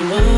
to.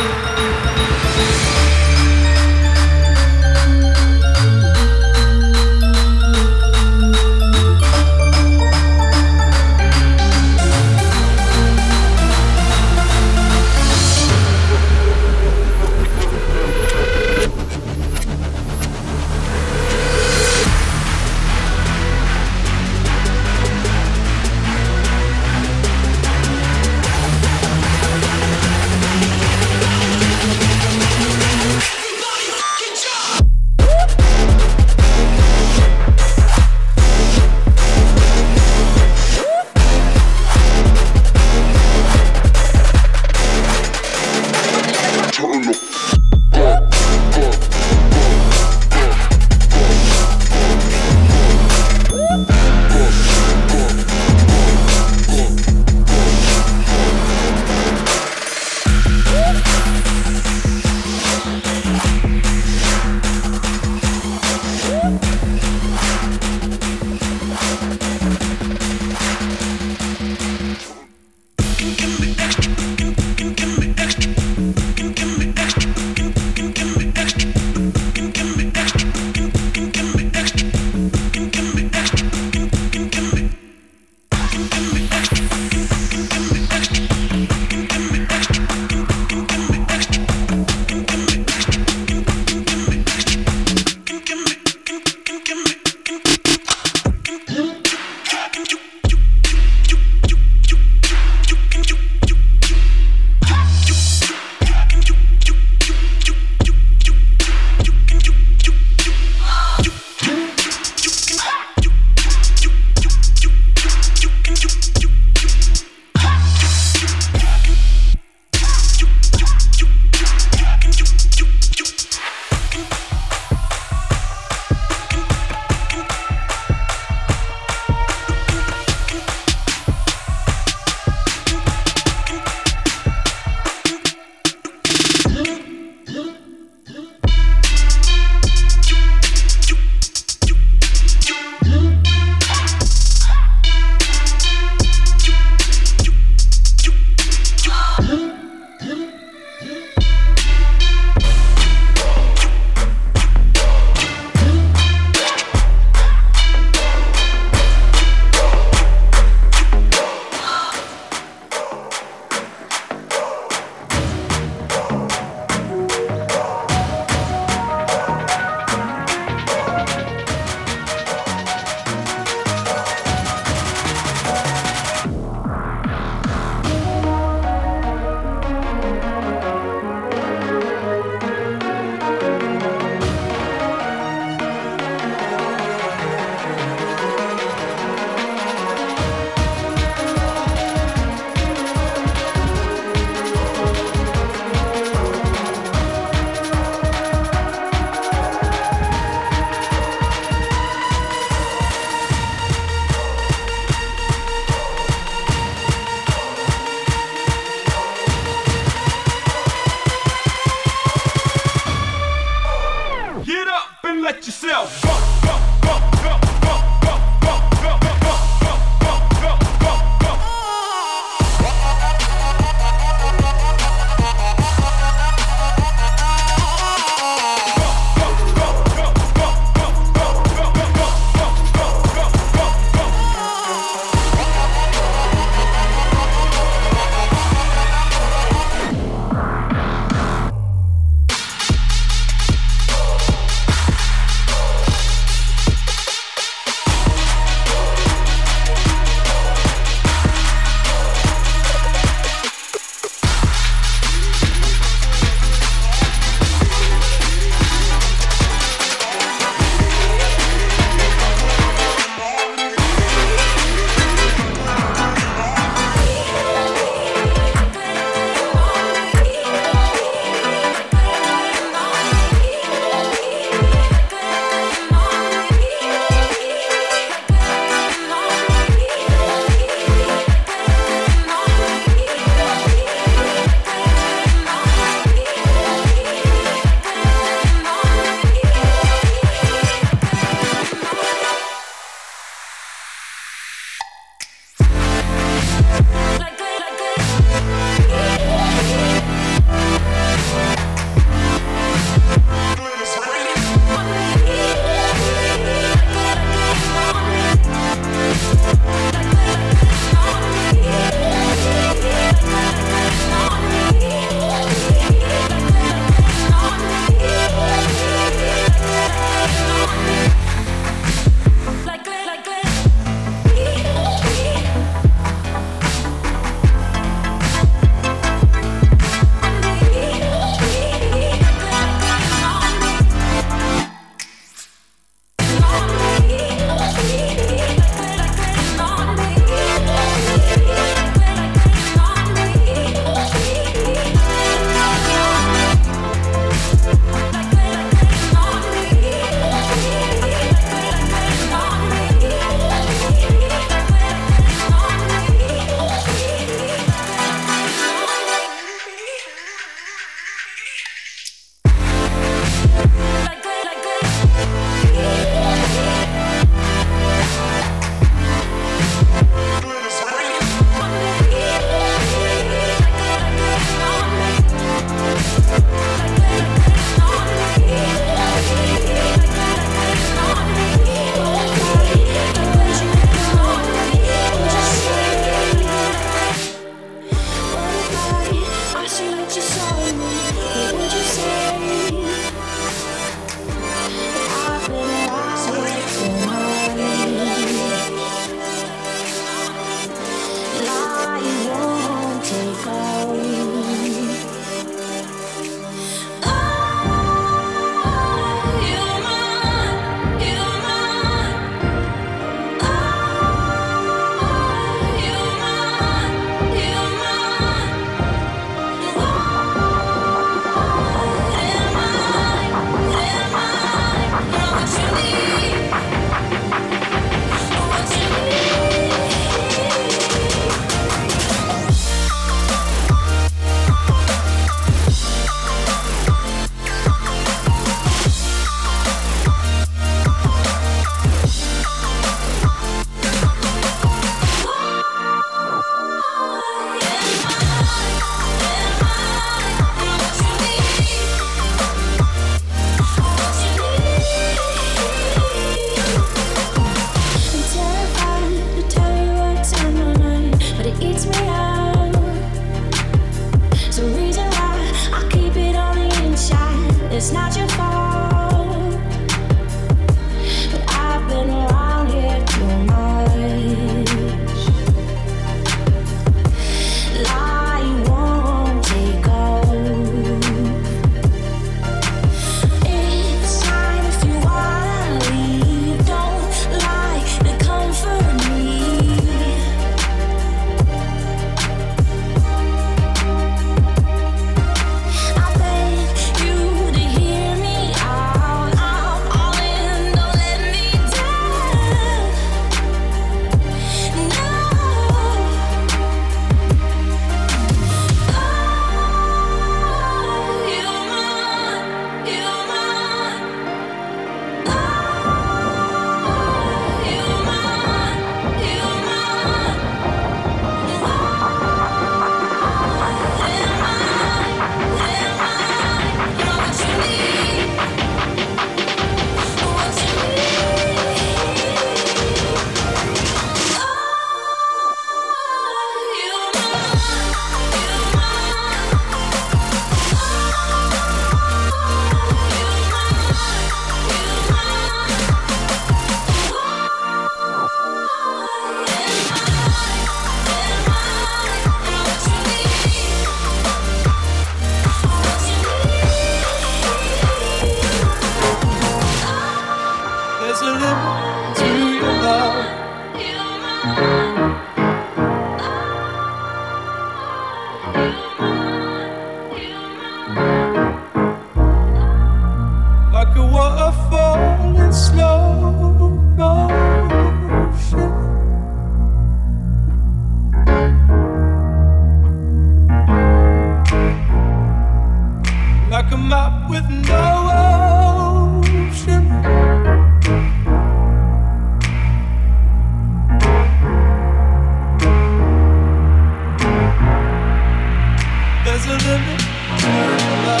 Música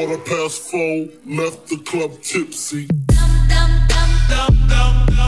Quarter past four, left the club tipsy. motherfuckers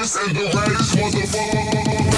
and the raddest motherfuckers.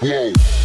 Whoa.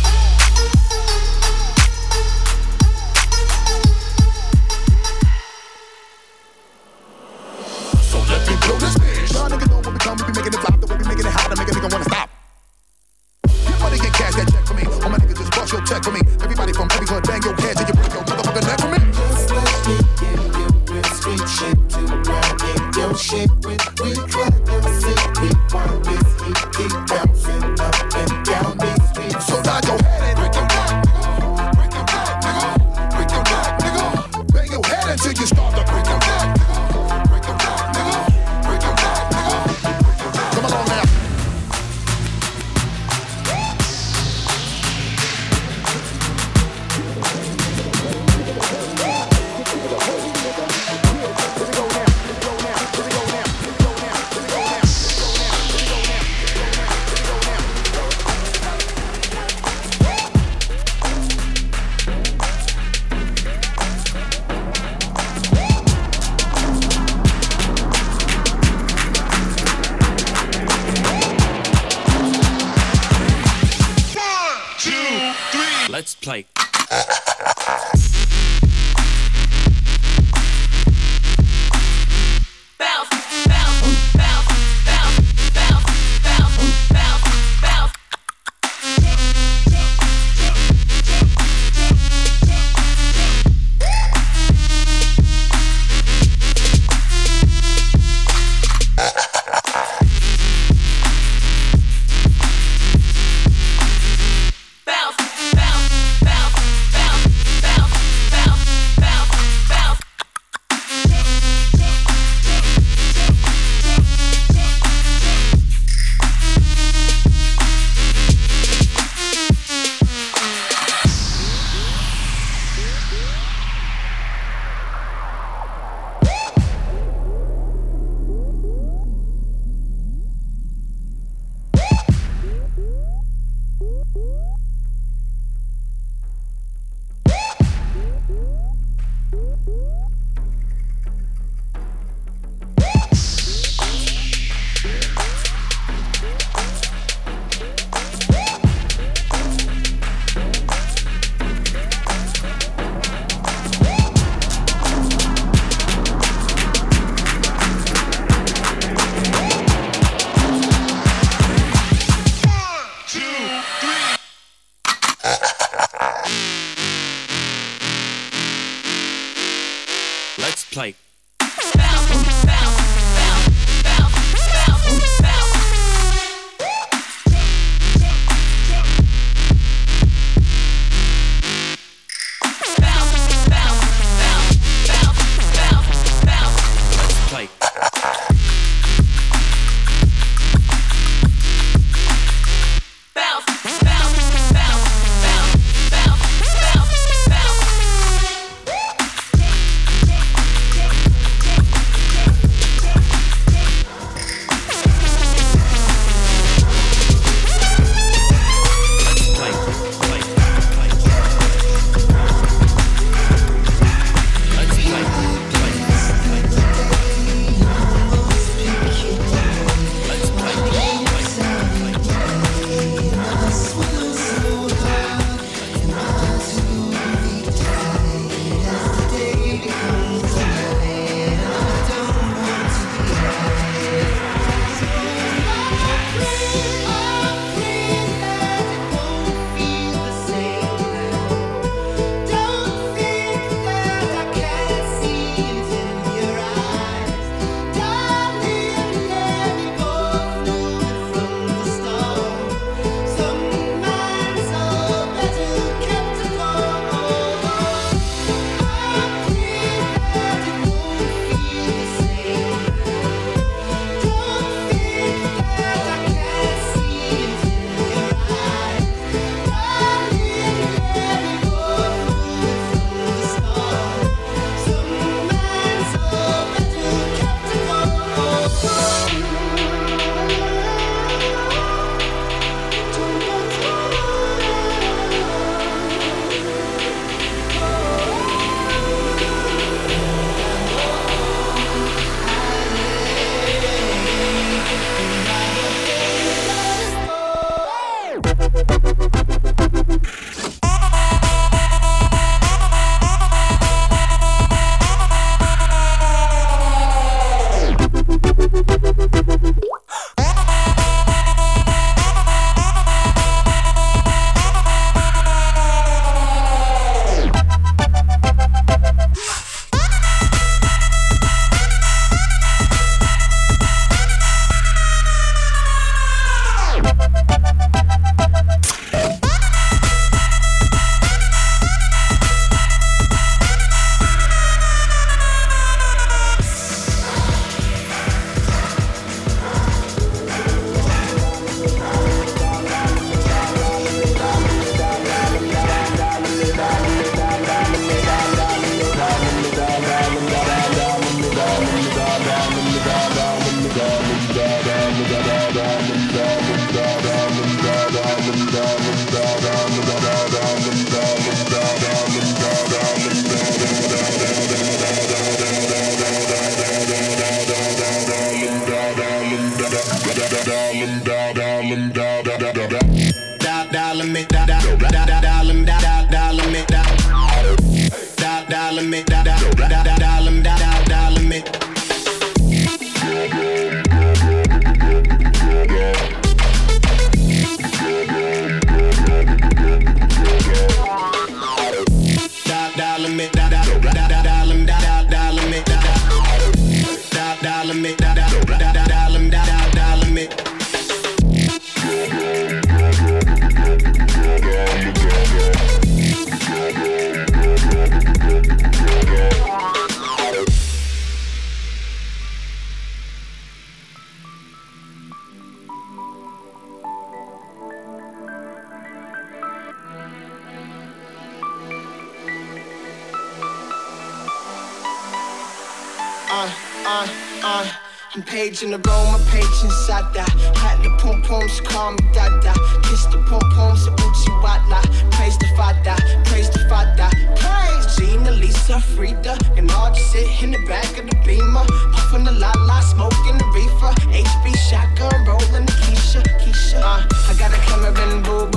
Lisa, Frida, and all just sit in the back of the beamer. Puffin' the la la, smoking the reefer. HB shotgun, rollin' the Keisha, Keisha. Uh, I got a camera in the booth,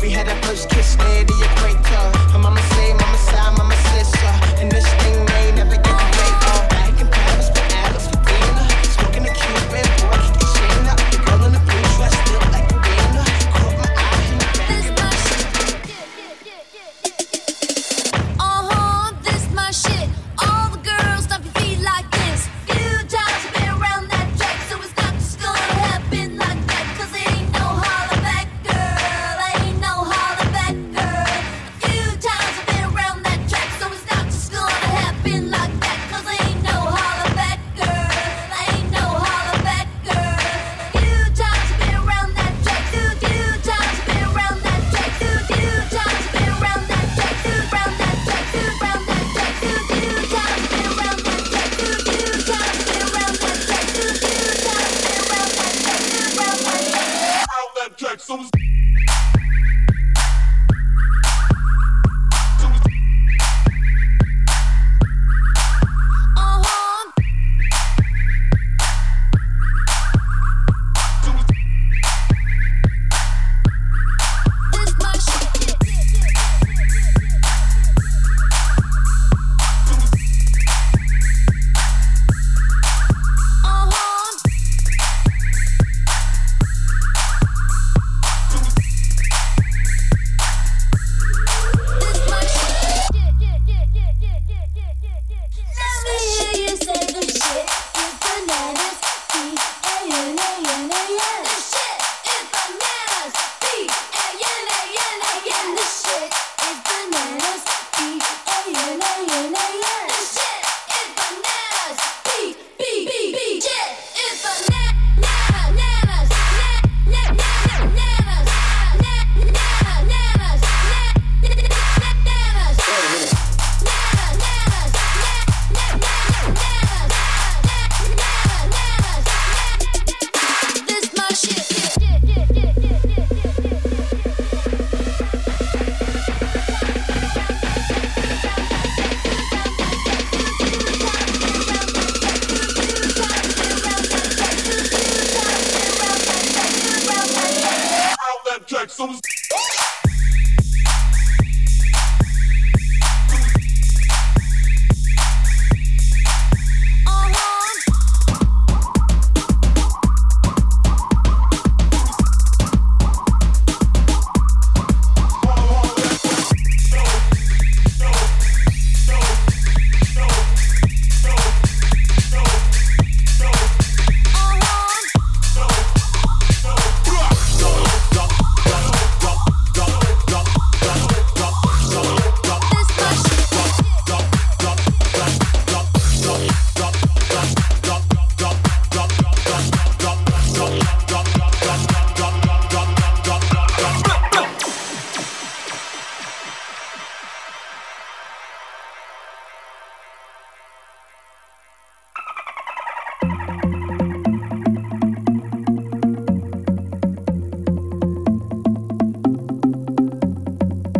we had our first kiss near the equator. Her mama say, mama say, mama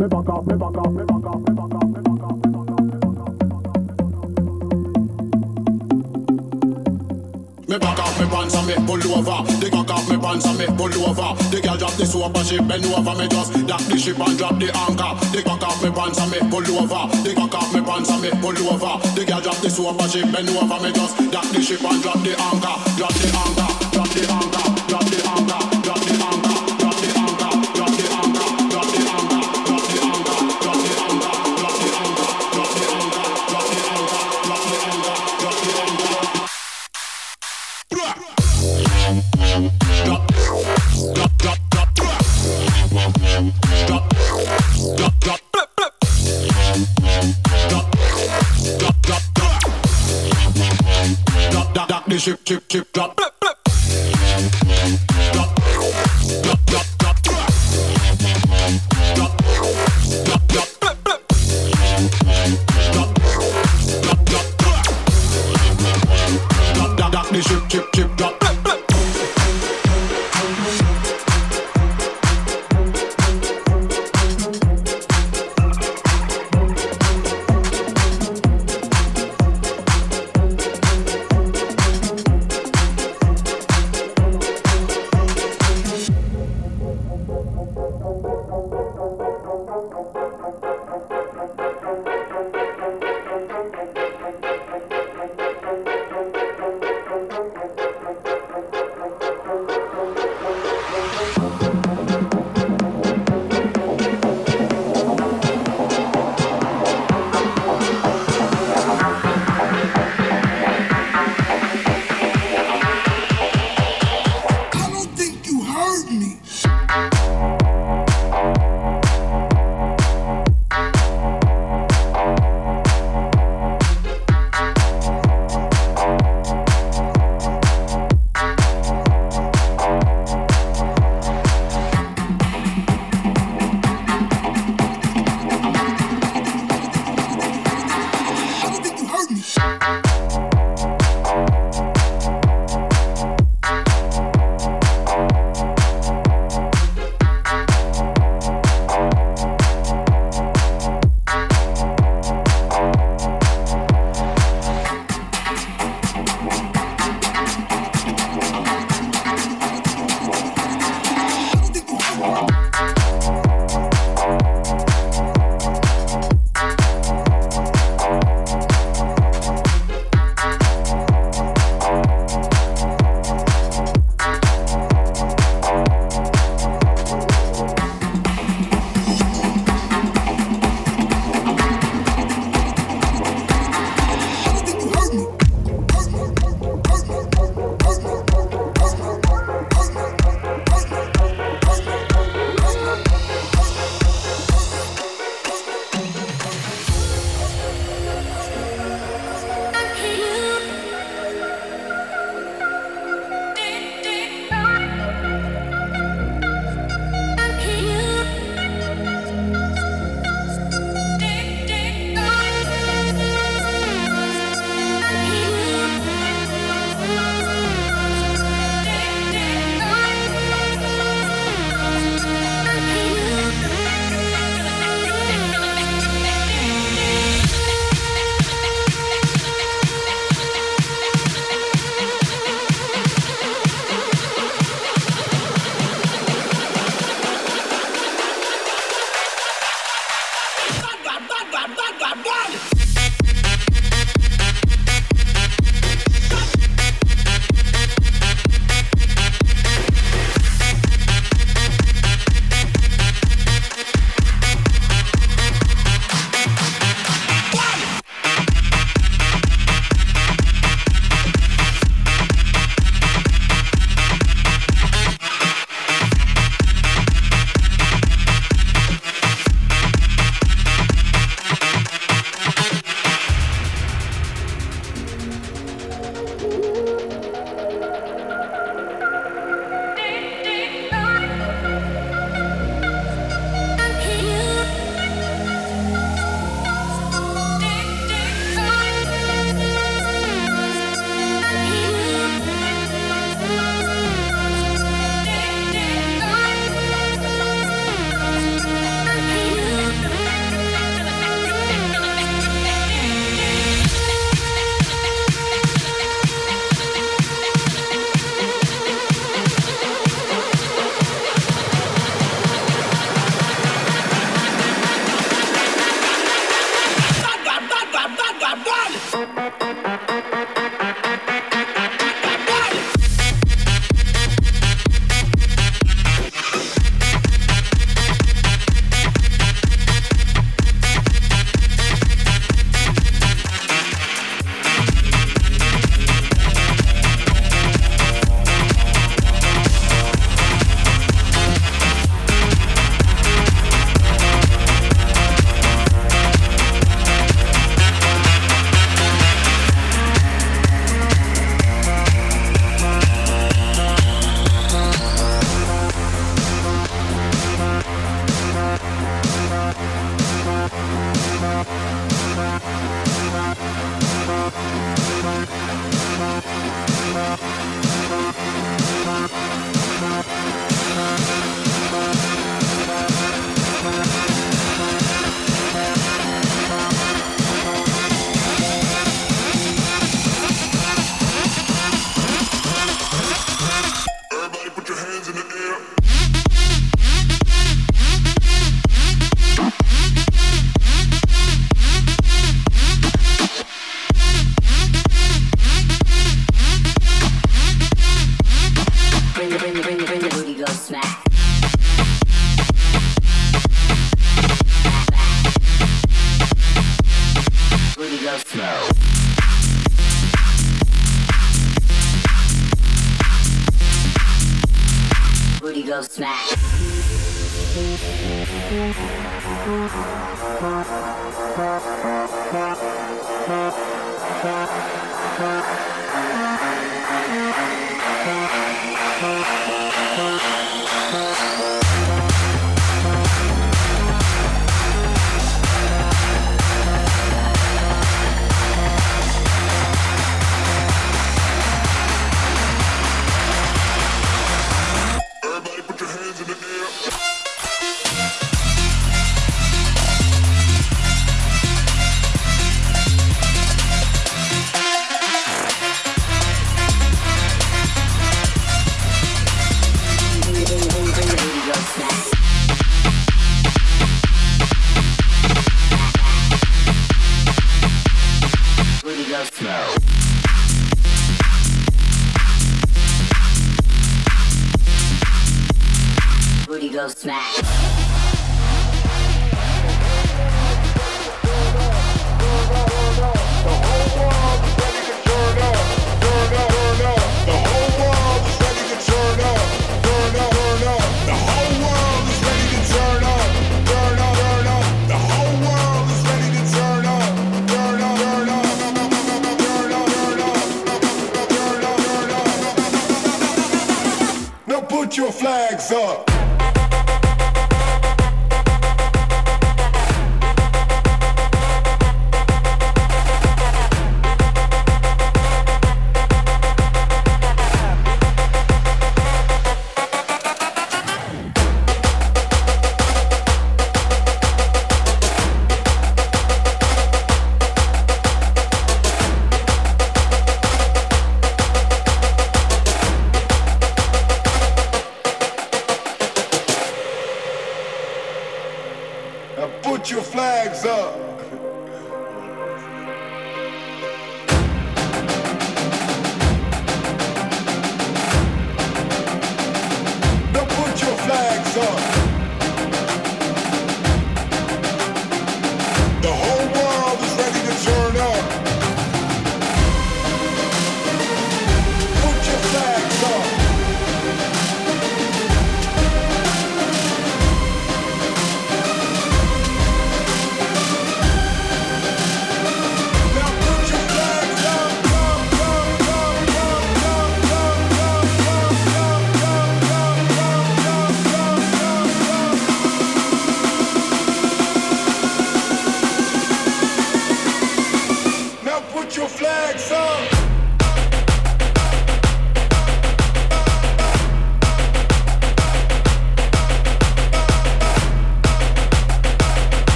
me back me back me back me back me back me back me back. Me back off me pants and me pull over. They back off me pants and me pull over. The girl drop the soap and she bend over. Me just dock the ship and drop the anchor. They back off me pants and me pull over. They back off me pants and me pull over. The girl drop the soap and she bend over. Me just dock the ship and drop the anchor. Drop the anchor. Drop the anchor.